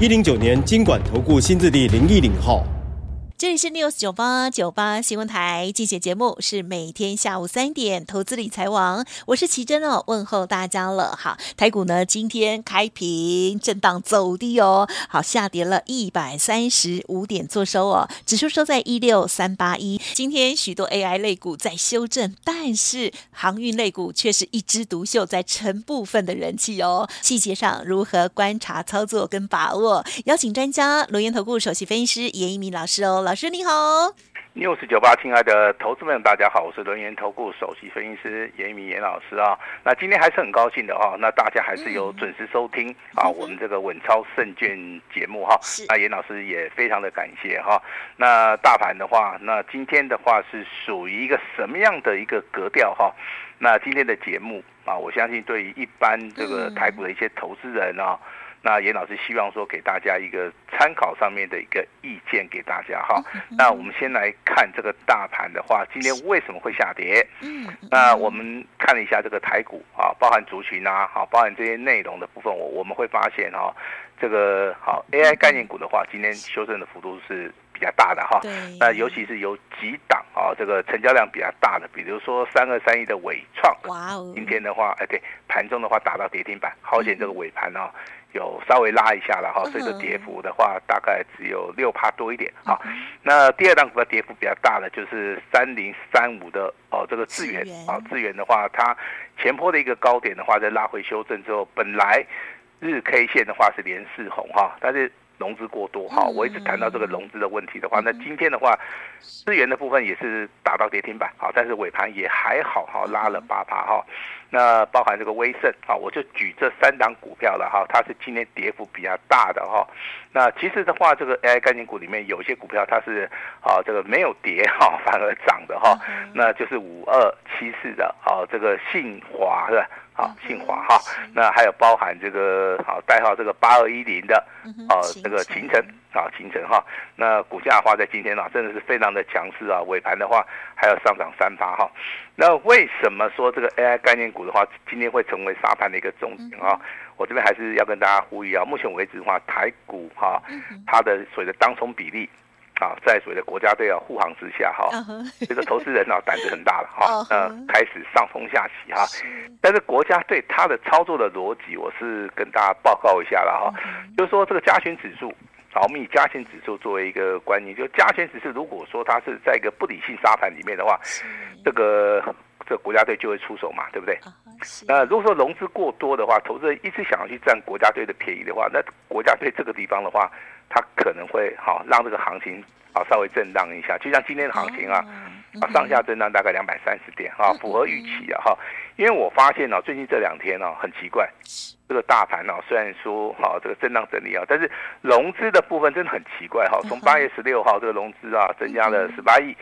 一零九年金管投顾新字第零一零号。这里是 News 九八九八新闻台，进行节目是每天下午三点，投资理财王，我是奇珍哦，问候大家了。好，台股呢今天开平震荡走低哦，好，下跌了一百三十五点做收哦，指数收在一六三八一。今天许多 AI 类股在修正，但是航运类股却是一枝独秀，在成部分的人气哦。细节上如何观察操作跟把握？邀请专家罗源投顾首席分析师严一鸣老师哦，老。老师你好，News 九八，亲爱的投资们，大家好，我是轮源投顾首席分析师严一民严老师啊。那今天还是很高兴的哈，那大家还是有准时收听啊，我们这个稳操胜券节目哈。那严老师也非常的感谢哈。那大盘的话，那今天的话是属于一个什么样的一个格调哈？那今天的节目啊，我相信对于一般这个台股的一些投资人啊。那严老师希望说给大家一个参考上面的一个意见给大家哈。那我们先来看这个大盘的话，今天为什么会下跌？嗯，那我们看了一下这个台股啊，包含族群啊，好，包含这些内容的部分，我我们会发现哈，这个好 AI 概念股的话，今天修正的幅度是比较大的哈。对。那尤其是有几档啊，这个成交量比较大的，比如说三二三一的伟创，哇哦，今天的话，哎对，盘中的话打到跌停板，好险这个尾盘啊。有稍微拉一下了哈，所以说跌幅的话大概只有六趴多一点。好，那第二档股票跌幅比较大的就是三零三五的哦，这个智源啊，智源的话，它前坡的一个高点的话，在拉回修正之后，本来日 K 线的话是连四红哈，但是。融资过多哈，我一直谈到这个融资的问题的话，那今天的话，资源的部分也是打到跌停板，好，但是尾盘也还好哈，拉了八趴哈。那包含这个威盛啊，我就举这三档股票了哈，它是今天跌幅比较大的哈。那其实的话，这个 AI 概念股里面有些股票它是啊，这个没有跌哈，反而涨的哈，那就是五二七四的啊，这个信华是吧？好，信华哈，那还有包含这个好代号这个八二一零的，啊，这个秦城啊，秦城哈，那股价的话在今天啊，真的是非常的强势啊，尾盘的话还有上涨三八哈。那为什么说这个 AI 概念股的话，今天会成为沙盘的一个重点啊？我这边还是要跟大家呼吁啊，目前为止的话，台股哈，它的所谓的当冲比例。啊，在所谓的国家队啊护航之下哈，这个投资人啊胆子很大了哈，呃，开始上冲下起哈。但是国家队它的操作的逻辑，我是跟大家报告一下了哈，就是说这个加权指数，好，我们以加权指数作为一个观念，就加权指数如果说它是在一个不理性沙盘里面的话，这个这个国家队就会出手嘛，对不对？那如果说融资过多的话，投资人一直想要去占国家队的便宜的话，那国家队这个地方的话。它可能会好让这个行情啊稍微震荡一下，就像今天的行情啊，啊上下震荡大概两百三十点啊，符合预期啊哈。因为我发现呢，最近这两天呢很奇怪，这个大盘呢虽然说哈这个震荡整理啊，但是融资的部分真的很奇怪哈。从八月十六号这个融资啊增加了十八亿，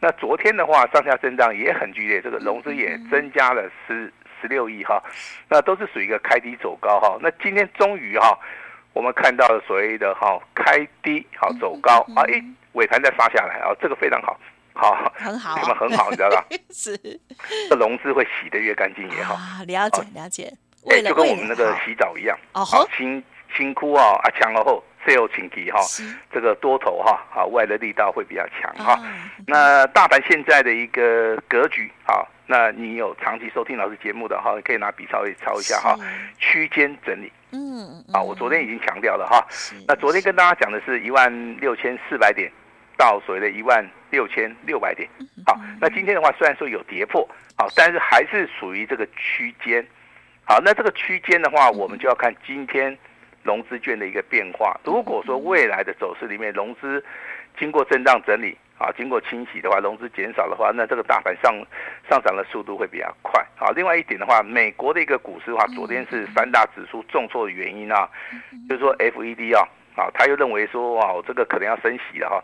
那昨天的话上下震荡也很剧烈，这个融资也增加了十十六亿哈，那都是属于一个开低走高哈。那今天终于哈。我们看到了所谓的哈开低好走高啊，一尾盘再杀下来啊，这个非常好，好。很好，你们很好，你知道吧？是，这融资会洗得越干净越好。了解了解，哎，就跟我们那个洗澡一样，好辛辛苦啊啊，强了后，sell 情敌哈，这个多头哈啊外的力道会比较强哈。那大盘现在的一个格局啊，那你有长期收听老师节目的哈，可以拿笔抄一抄一下哈，区间整理。嗯，啊，我昨天已经强调了哈，那昨天跟大家讲的是一万六千四百点到所谓的一万六千六百点，好，那今天的话虽然说有跌破，好，但是还是属于这个区间，好，那这个区间的话，我们就要看今天融资券的一个变化。如果说未来的走势里面融资经过震荡整理，啊，经过清洗的话，融资减少的话，那这个大盘上上涨的速度会比较快啊。另外一点的话，美国的一个股市的话，昨天是三大指数重挫的原因啊，就是说 FED 啊，啊，他又认为说哇，这个可能要升息了哈。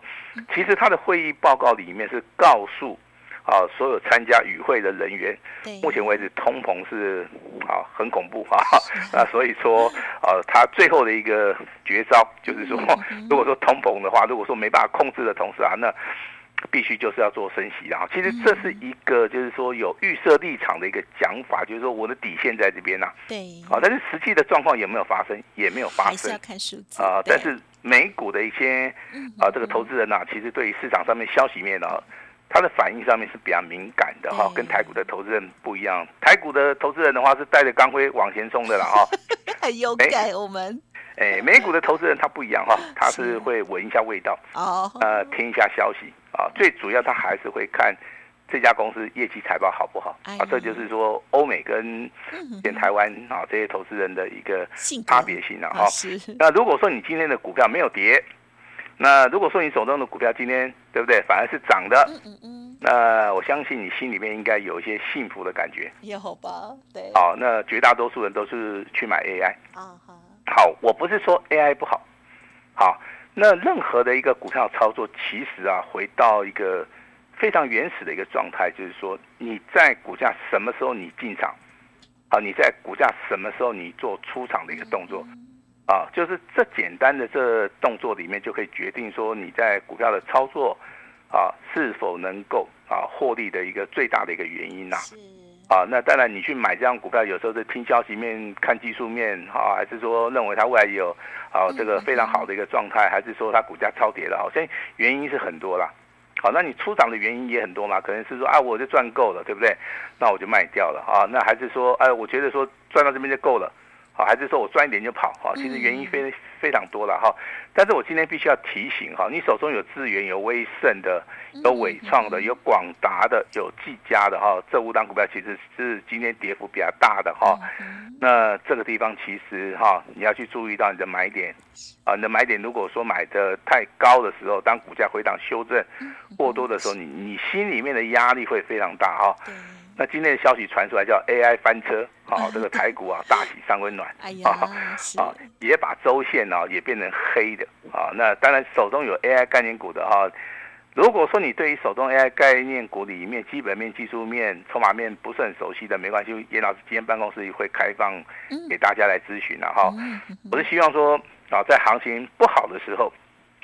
其实他的会议报告里面是告诉。啊，所有参加与会的人员，目前为止通膨是啊很恐怖啊，那所以说啊，他最后的一个绝招就是说，如果说通膨的话，如果说没办法控制的同时啊，那必须就是要做升息啊。其实这是一个就是说有预设立场的一个讲法，就是说我的底线在这边呐。对。啊，但是实际的状况有没有发生？也没有发生。啊，但是美股的一些啊这个投资人呐，其实对于市场上面消息面呢。他的反应上面是比较敏感的哈，跟台股的投资人不一样。台股的投资人的话是带着钢盔往前冲的了哈，很勇敢。我们哎，美股的投资人他不一样哈，他是会闻一下味道哦，呃，听一下消息啊。最主要他还是会看这家公司业绩财报好不好啊。这就是说欧美跟跟台湾啊这些投资人的一个差别性了哈。那如果说你今天的股票没有跌。那如果说你手中的股票今天对不对，反而是涨的，嗯嗯嗯，那我相信你心里面应该有一些幸福的感觉，也好吧，对。好，那绝大多数人都是去买 AI 啊，好，我不是说 AI 不好，好，那任何的一个股票操作，其实啊，回到一个非常原始的一个状态，就是说你在股价什么时候你进场，好，你在股价什么时候你做出场的一个动作。嗯啊，就是这简单的这动作里面就可以决定说你在股票的操作啊是否能够啊获利的一个最大的一个原因呐。是。啊，那当然你去买这样股票，有时候是听消息面、看技术面，啊，还是说认为它未来有啊这个非常好的一个状态，还是说它股价超跌了？好像原因是很多啦。好，那你出场的原因也很多嘛？可能是说啊，我就赚够了，对不对？那我就卖掉了啊。那还是说，哎，我觉得说赚到这边就够了。好，还是说我赚一点就跑？哈，其实原因非非常多了哈。但是我今天必须要提醒哈，你手中有智源、有威盛的、有伟创的、有广达的、有技嘉的哈，这五档股票其实是今天跌幅比较大的哈。那这个地方其实哈，你要去注意到你的买点啊，你的买点如果说买的太高的时候，当股价回档修正过多的时候，你你心里面的压力会非常大哈。那今天的消息传出来，叫 AI 翻车，好，这个台股啊 大喜上温暖，哎呀，啊，也把周线呢也变成黑的，啊，那当然手中有 AI 概念股的哈，如果说你对于手中 AI 概念股里面基本面、技术面、筹码面不是很熟悉的，没关系，严老师今天办公室会开放给大家来咨询了哈。我是希望说啊，在行情不好的时候。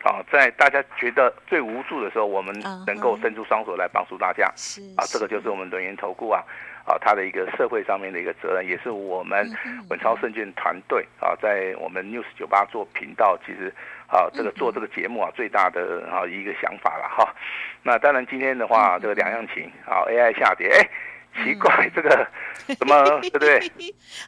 好，在大家觉得最无助的时候，我们能够伸出双手来帮助大家。是啊，这个就是我们轮元投顾啊，啊，他的一个社会上面的一个责任，也是我们稳超胜券团队啊，在我们 News 九八做频道，其实啊，这个做这个节目啊，最大的啊一个想法了哈。那当然今天的话，这个两样情啊，AI 下跌，哎。奇怪，这个 什么对不对？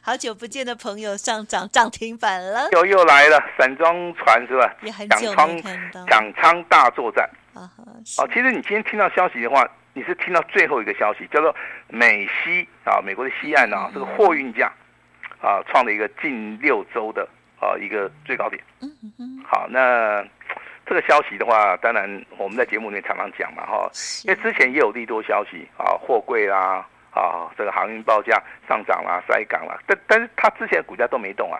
好久不见的朋友上涨涨停板了，又又来了，散装船是吧？也很久没看到。抢仓大作战啊！哦，其实你今天听到消息的话，你是听到最后一个消息，叫做美西啊，美国的西岸啊，这个货运价啊，创了一个近六周的啊一个最高点。嗯嗯。好，那。这个消息的话，当然我们在节目里面常常讲嘛，哈，因为之前也有利多消息啊，货柜啦，啊，这个航运报价上涨啦，塞港啦，但但是它之前股价都没动啊，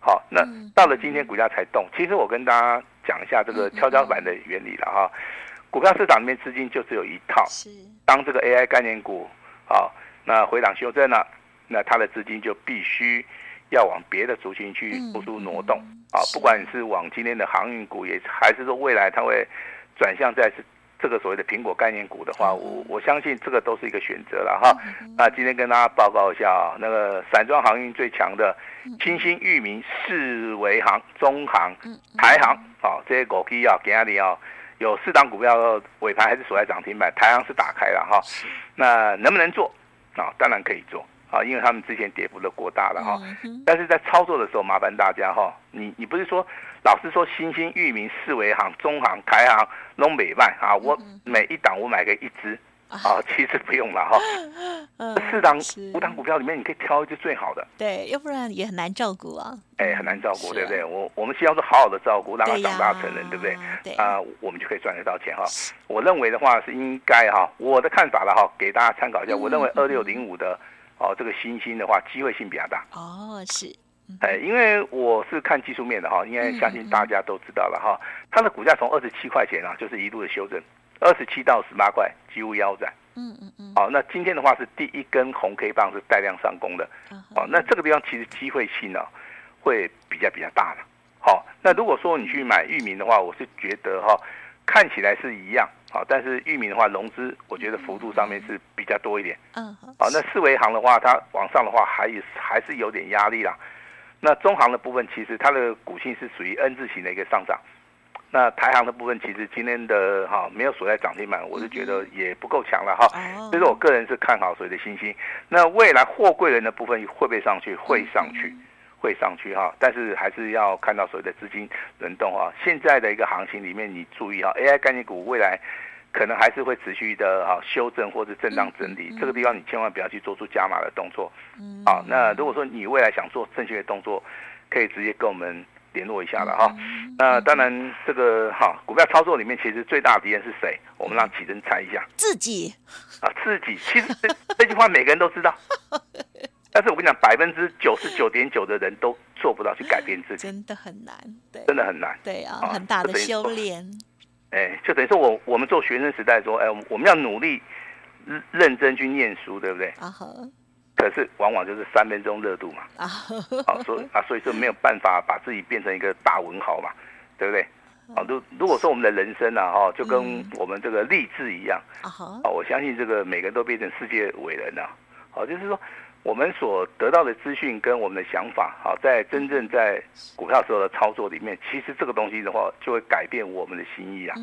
好，那到了今天股价才动。其实我跟大家讲一下这个跷跷板的原理了哈，股票市场里面资金就只有一套，当这个 AI 概念股啊，那回档修正了，那它的资金就必须。要往别的族群去做出挪动啊，不管你是往今天的航运股，也还是说未来它会转向在这个所谓的苹果概念股的话，我我相信这个都是一个选择了哈。那今天跟大家报告一下啊，那个散装航运最强的清新、域名、四维航、中航、台航啊，这些股票啊，给阿里啊，有四档股票尾盘还是锁在涨停板，台航是打开了哈。那能不能做啊？当然可以做。啊，因为他们之前跌幅都过大了哈，但是在操作的时候，麻烦大家哈，你你不是说老是说新兴、域名、四维行、中行、台航、东北万啊，我每一档我买个一支啊，其实不用了哈。嗯，四档五档股票里面，你可以挑一只最好的。对，要不然也很难照顾啊。哎，很难照顾，是对不对？我我们希望是好好的照顾，让他长大成人，对不对？对啊，我们就可以赚得到钱哈。我认为的话是应该哈，我的看法了哈，给大家参考一下。我认为二六零五的哦，这个新兴的话，机会性比较大。哦，是。哎，因为我是看技术面的哈，应该相信大家都知道了哈。它的股价从二十七块钱啊，就是一路的修正，二十七到十八块几乎腰斩。嗯嗯嗯。好，那今天的话是第一根红 K 棒是带量上攻的。哦，那这个地方其实机会性呢、啊、会比较比较大了。好，那如果说你去买域名的话，我是觉得哈，看起来是一样。好，但是裕民的话融资，我觉得幅度上面是比较多一点。嗯。好，那四维行的话，它往上的话还还是有点压力啦。那中行的部分，其实它的股性是属于 N 字形的一个上涨。那台行的部分，其实今天的哈没有锁在涨停板，我是觉得也不够强了哈。所以说我个人是看好所谓的新兴。那未来货柜人的部分会不会上去？会上去，会上去哈。但是还是要看到所谓的资金轮动哈。现在的一个行情里面，你注意哈，AI 概念股未来可能还是会持续的哈修正或者震荡整理。这个地方你千万不要去做出加码的动作。好，那如果说你未来想做正确的动作，可以直接跟我们。联络一下了哈，那当然这个哈股票操作里面，其实最大的敌人是谁？我们让启真猜一下。自己啊，自己。其实这这句话每个人都知道，但是我跟你讲，百分之九十九点九的人都做不到去改变自己，真的很难，对，真的很难，对啊，很大的修炼。哎，就等于说我我们做学生时代说，哎，我们要努力认真去念书，对不对？啊可是往往就是三分钟热度嘛，啊，好，所以啊，所以说没有办法把自己变成一个大文豪嘛，对不对？啊，如如果说我们的人生啊，哈，就跟我们这个励志一样，啊，我相信这个每个人都变成世界伟人了，好，就是说我们所得到的资讯跟我们的想法，好，在真正在股票时候的操作里面，其实这个东西的话，就会改变我们的心意啊，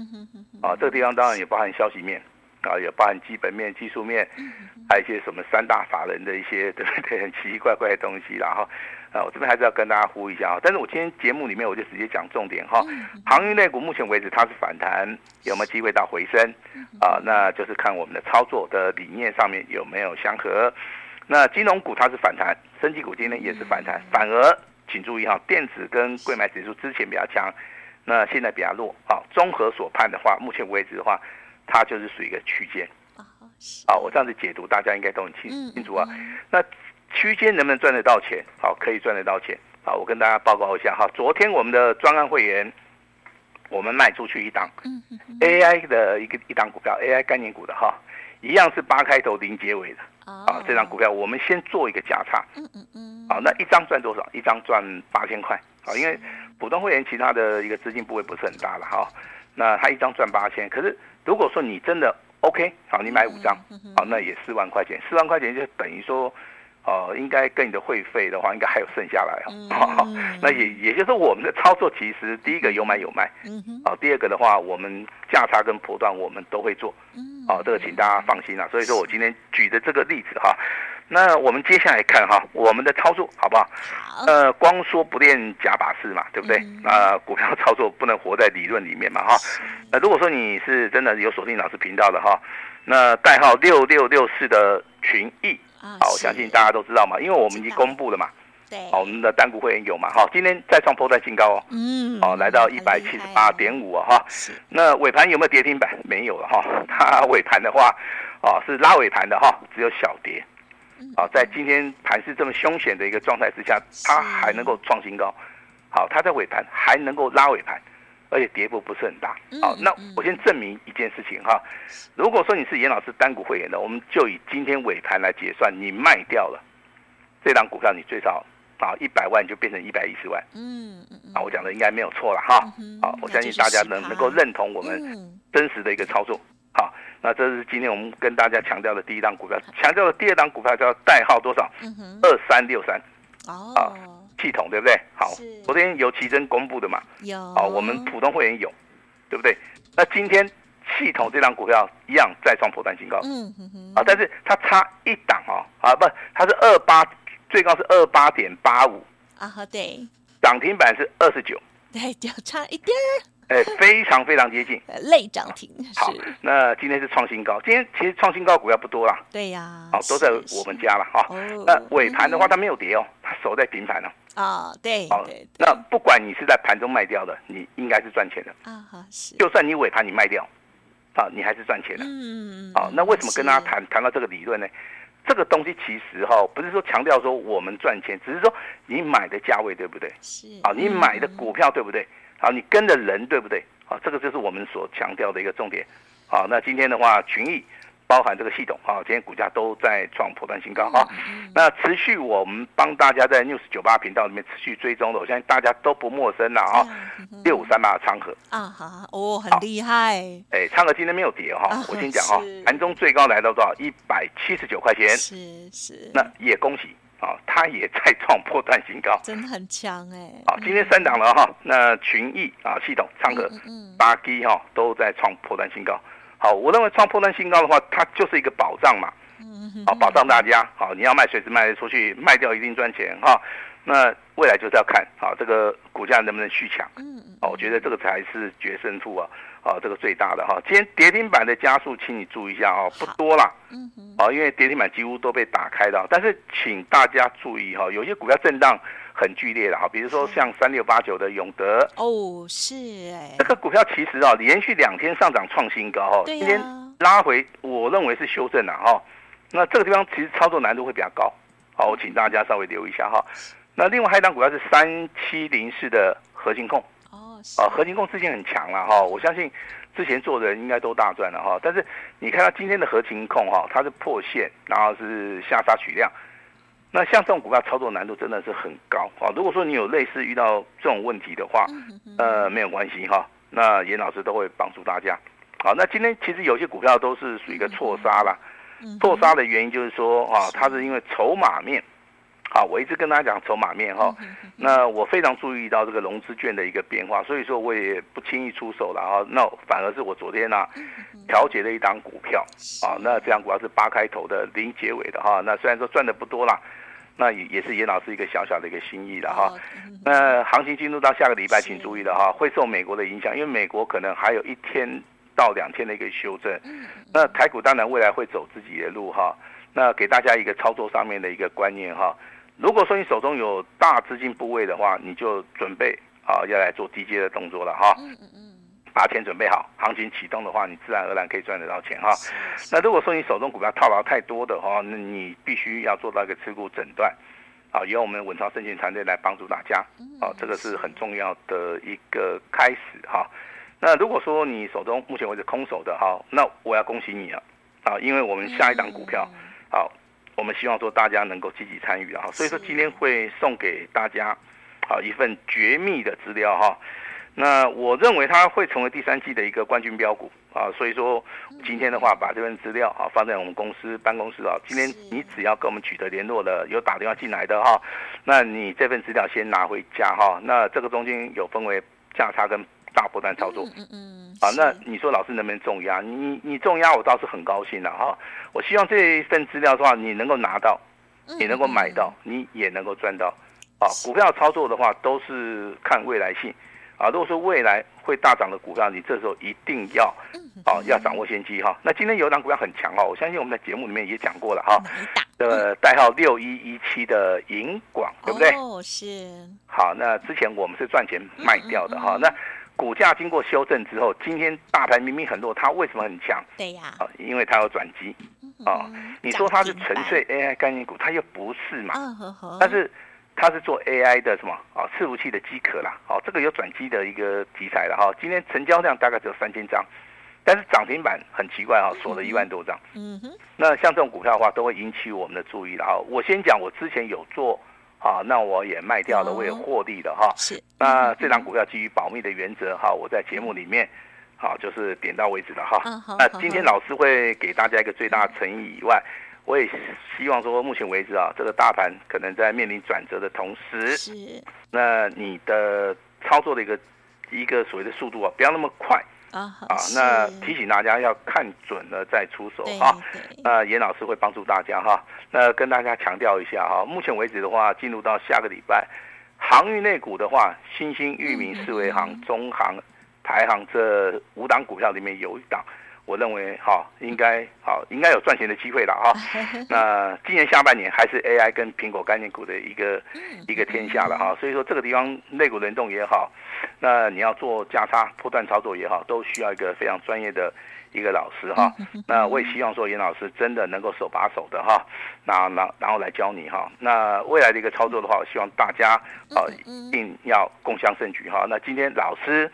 啊，这个地方当然也包含消息面。啊，也包含基本面、技术面，还有一些什么三大法人的一些对不对？很奇奇怪怪的东西，然后啊，我这边还是要跟大家呼一下啊。但是我今天节目里面我就直接讲重点哈。航运类股目前为止它是反弹，有没有机会到回升？啊，那就是看我们的操作的理念上面有没有相合。那金融股它是反弹，升级股今天也是反弹，反而请注意哈，电子跟柜买指数之前比较强，那现在比较弱。好，综合所判的话，目前为止的话。它就是属于一个区间，啊，我这样子解读，大家应该都很清清楚啊。那区间能不能赚得到钱？好，可以赚得到钱。好，我跟大家报告一下哈。昨天我们的专案会员，我们卖出去一档，AI 的一个一档股票，AI 概念股的哈，一样是八开头零结尾的啊。这张股票我们先做一个价差，嗯嗯嗯。好，那一张赚多少？一张赚八千块。好，因为普通会员其他的一个资金部位不是很大了哈。那他一张赚八千，可是。如果说你真的 OK，好，你买五张，好，那也四万块钱，四万块钱就等于说，呃，应该跟你的会费的话，应该还有剩下来啊。好，那也也就是，我们的操作其实第一个有买有卖，哦，第二个的话，我们价差跟波段我们都会做，哦，这个请大家放心啊。所以说我今天举的这个例子哈。那我们接下来看哈，我们的操作好不好？好。呃，光说不练假把式嘛，对不对？那、嗯呃、股票操作不能活在理论里面嘛，哈。那如果说你是真的有锁定老师频道的哈，那代号六六六四的群益，好、哦，我相信大家都知道嘛，因为我们已经公布了嘛。对。好，我们的单股会员有嘛？哈，今天再创破在新高哦。嗯。哦，来到一百七十八点五啊，哈。是。那尾盘有没有跌停板？没有了哈。它尾盘的话，哦，是拉尾盘的哈，只有小跌。好，在今天盘是这么凶险的一个状态之下，它还能够创新高。好，它在尾盘还能够拉尾盘，而且跌幅不是很大。好，那我先证明一件事情哈。如果说你是严老师单股会员的，我们就以今天尾盘来结算，你卖掉了这档股票，你最少啊一百万就变成一百一十万。嗯嗯。啊，我讲的应该没有错了哈。好，我相信大家能能够认同我们真实的一个操作。好。那这是今天我们跟大家强调的第一档股票，强调的第二档股票叫代号多少？二三六三。哦。啊，系统对不对？好，昨天有奇珍公布的嘛？有。好，我们普通会员有，对不对？那今天系统这档股票一样再创波段新高。嗯哼哼。啊，但是它差一档哦，啊不，它是二八，最高是二八点八五。啊，对。涨停板是二十九。对，就差一点儿。哎，非常非常接近，类涨停。好，那今天是创新高，今天其实创新高股票不多啦。对呀，好，都在我们家了哈。那尾盘的话，它没有跌哦，它守在平盘了。啊，对。好，那不管你是在盘中卖掉的，你应该是赚钱的啊。是。就算你尾盘你卖掉，啊，你还是赚钱的。嗯。好，那为什么跟大家谈谈到这个理论呢？这个东西其实哈，不是说强调说我们赚钱，只是说你买的价位对不对？是啊，你买的股票对不对？啊，你跟的人对不对？啊，这个就是我们所强调的一个重点。好，那今天的话，群益。包含这个系统啊，今天股价都在创破断新高啊。那持续我们帮大家在 News 九八频道里面持续追踪的，我相信大家都不陌生了啊。六五三八的昌河啊，好哦，很厉害。哎，昌河今天没有跌哈，我先讲哈，盘中最高来到多少？一百七十九块钱。是是。那也恭喜啊，它也在创破断新高，真的很强哎。好，今天三档了哈，那群益啊系统昌河八 G 哈都在创破断新高。好，我认为创破断新高的话，它就是一个保障嘛。嗯好，保障大家。好，你要卖随时卖出去，卖掉一定赚钱哈。那未来就是要看好这个股价能不能续强。嗯哦，我觉得这个才是决胜负啊。啊，这个最大的哈。今天跌停板的加速，请你注意一下哦，不多啦。嗯嗯。啊，因为跌停板几乎都被打开的，但是请大家注意哈，有些股票震荡很剧烈的哈，比如说像三六八九的永德。哦，是哎。这个股票其实啊，连续两天上涨创新高哈，今天拉回，我认为是修正了哈。那这个地方其实操作难度会比较高，好，我请大家稍微留意一下哈。那另外还有一档股票是三七零四的合勤控。啊，合勤控之前很强了哈，我相信之前做的人应该都大赚了哈。但是你看到今天的合勤控哈，它是破线，然后是下杀取量。那像这种股票操作难度真的是很高啊。如果说你有类似遇到这种问题的话，呃，没有关系哈。那严老师都会帮助大家。好，那今天其实有些股票都是属于一个错杀啦。错杀的原因就是说啊，它是因为筹码面。好，我一直跟大家讲筹码面哈，那我非常注意到这个融资券的一个变化，所以说我也不轻易出手了哈。那反而是我昨天呢调节了一档股票啊，那这档股票是八开头的零结尾的哈。那虽然说赚的不多啦，那也也是严老师一个小小的一个心意了哈。那行情进入到下个礼拜，请注意了哈，会受美国的影响，因为美国可能还有一天到两天的一个修正。那台股当然未来会走自己的路哈。那给大家一个操作上面的一个观念哈。如果说你手中有大资金部位的话，你就准备啊要来做低阶的动作了哈。嗯嗯嗯。把钱准备好，行情启动的话，你自然而然可以赚得到钱哈。那如果说你手中股票套牢太多的话，那你必须要做到一个持股诊断，啊，由我们稳操胜券团队来帮助大家。啊，这个是很重要的一个开始哈。那如果说你手中目前为止空手的哈，那我要恭喜你了啊，因为我们下一档股票，好。我们希望说大家能够积极参与啊，所以说今天会送给大家，啊一份绝密的资料哈。那我认为它会成为第三季的一个冠军标股啊，所以说今天的话把这份资料啊放在我们公司办公室啊，今天你只要跟我们取得联络的，有打电话进来的哈，那你这份资料先拿回家哈。那这个中间有分为价差跟。大波段操作，嗯嗯，啊，那你说老师能不能重压？你你重压，我倒是很高兴的哈。我希望这一份资料的话，你能够拿到，你能够买到，你也能够赚到。啊，股票操作的话，都是看未来性。啊，如果说未来会大涨的股票，你这时候一定要，啊，要掌握先机哈。那今天有一档股票很强哈，我相信我们在节目里面也讲过了哈。呃，代号六一一七的银广，对不对？哦，是。好，那之前我们是赚钱卖掉的哈，那。股价经过修正之后，今天大盘明明很弱，它为什么很强？对呀，啊，因为它有转机，啊，你说它是纯粹 AI 概念股，它又不是嘛，但是它是做 AI 的什么啊，伺服器的机壳啦，哦，这个有转机的一个题材了哈。今天成交量大概只有三千张，但是涨停板很奇怪哈，锁了一万多张。嗯哼，那像这种股票的话，都会引起我们的注意了哈。我先讲，我之前有做。好，那我也卖掉了，我也获利了哈。是，那这档股票基于保密的原则哈，我在节目里面，好，就是点到为止了哈。那今天老师会给大家一个最大的诚意以外，我也希望说，目前为止啊，这个大盘可能在面临转折的同时，是，那你的操作的一个一个所谓的速度啊，不要那么快。啊，好，那提醒大家要看准了再出手哈。那严老师会帮助大家哈。那跟大家强调一下哈，目前为止的话，进入到下个礼拜，航运类股的话，新兴、域名、四维行、中航、排行这五档股票里面有一档，我认为哈应该好应该有赚钱的机会了哈。那今年下半年还是 AI 跟苹果概念股的一个一个天下了哈。所以说这个地方内股轮动也好，那你要做价差破断操作也好，都需要一个非常专业的。一个老师哈，那我也希望说严老师真的能够手把手的哈，那然然后来教你哈，那未来的一个操作的话，我希望大家啊一定要共襄盛举哈。那今天老师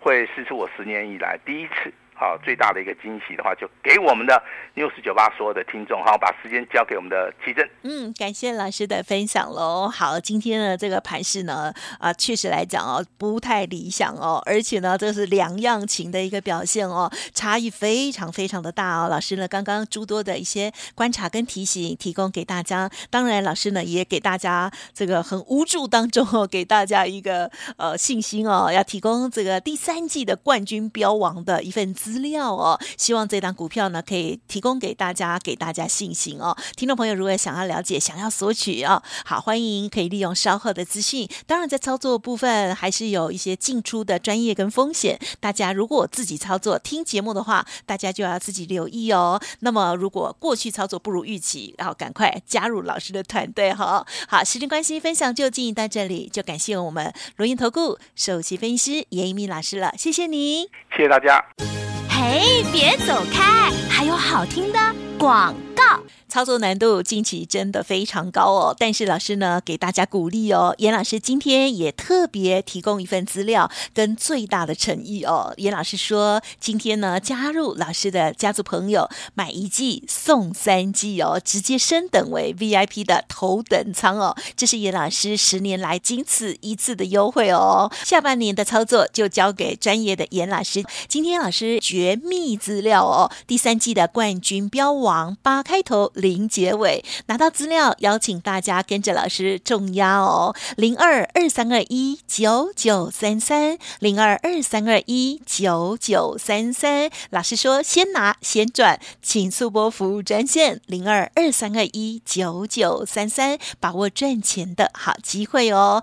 会试出我十年以来第一次。啊，最大的一个惊喜的话，就给我们的 News 98所有的听众，好，把时间交给我们的奇珍。嗯，感谢老师的分享喽。好，今天的这个盘势呢，啊，确实来讲哦，不太理想哦，而且呢，这是两样情的一个表现哦，差异非常非常的大哦。老师呢，刚刚诸多的一些观察跟提醒，提供给大家。当然，老师呢，也给大家这个很无助当中哦，给大家一个呃信心哦，要提供这个第三季的冠军标王的一份。资资料哦，希望这档股票呢可以提供给大家，给大家信心哦。听众朋友，如果想要了解、想要索取哦，好，欢迎可以利用稍后的资讯。当然，在操作部分还是有一些进出的专业跟风险。大家如果自己操作听节目的话，大家就要自己留意哦。那么，如果过去操作不如预期，然后赶快加入老师的团队哈。好，时间关系，分享就进行到这里，就感谢我们罗源投顾首席分析师严一鸣老师了，谢谢你，谢谢大家。哎，别走开，还有好听的广告。操作难度近期真的非常高哦，但是老师呢给大家鼓励哦。严老师今天也特别提供一份资料跟最大的诚意哦。严老师说，今天呢加入老师的家族朋友买一季送三季哦，直接升等为 VIP 的头等舱哦。这是严老师十年来仅此一次的优惠哦。下半年的操作就交给专业的严老师。今天老师绝密资料哦，第三季的冠军标王八开头。零结尾，拿到资料，邀请大家跟着老师重压哦，零二二三二一九九三三，零二二三二一九九三三。老师说先拿先赚，请速拨服务专线零二二三二一九九三三，把握赚钱的好机会哦。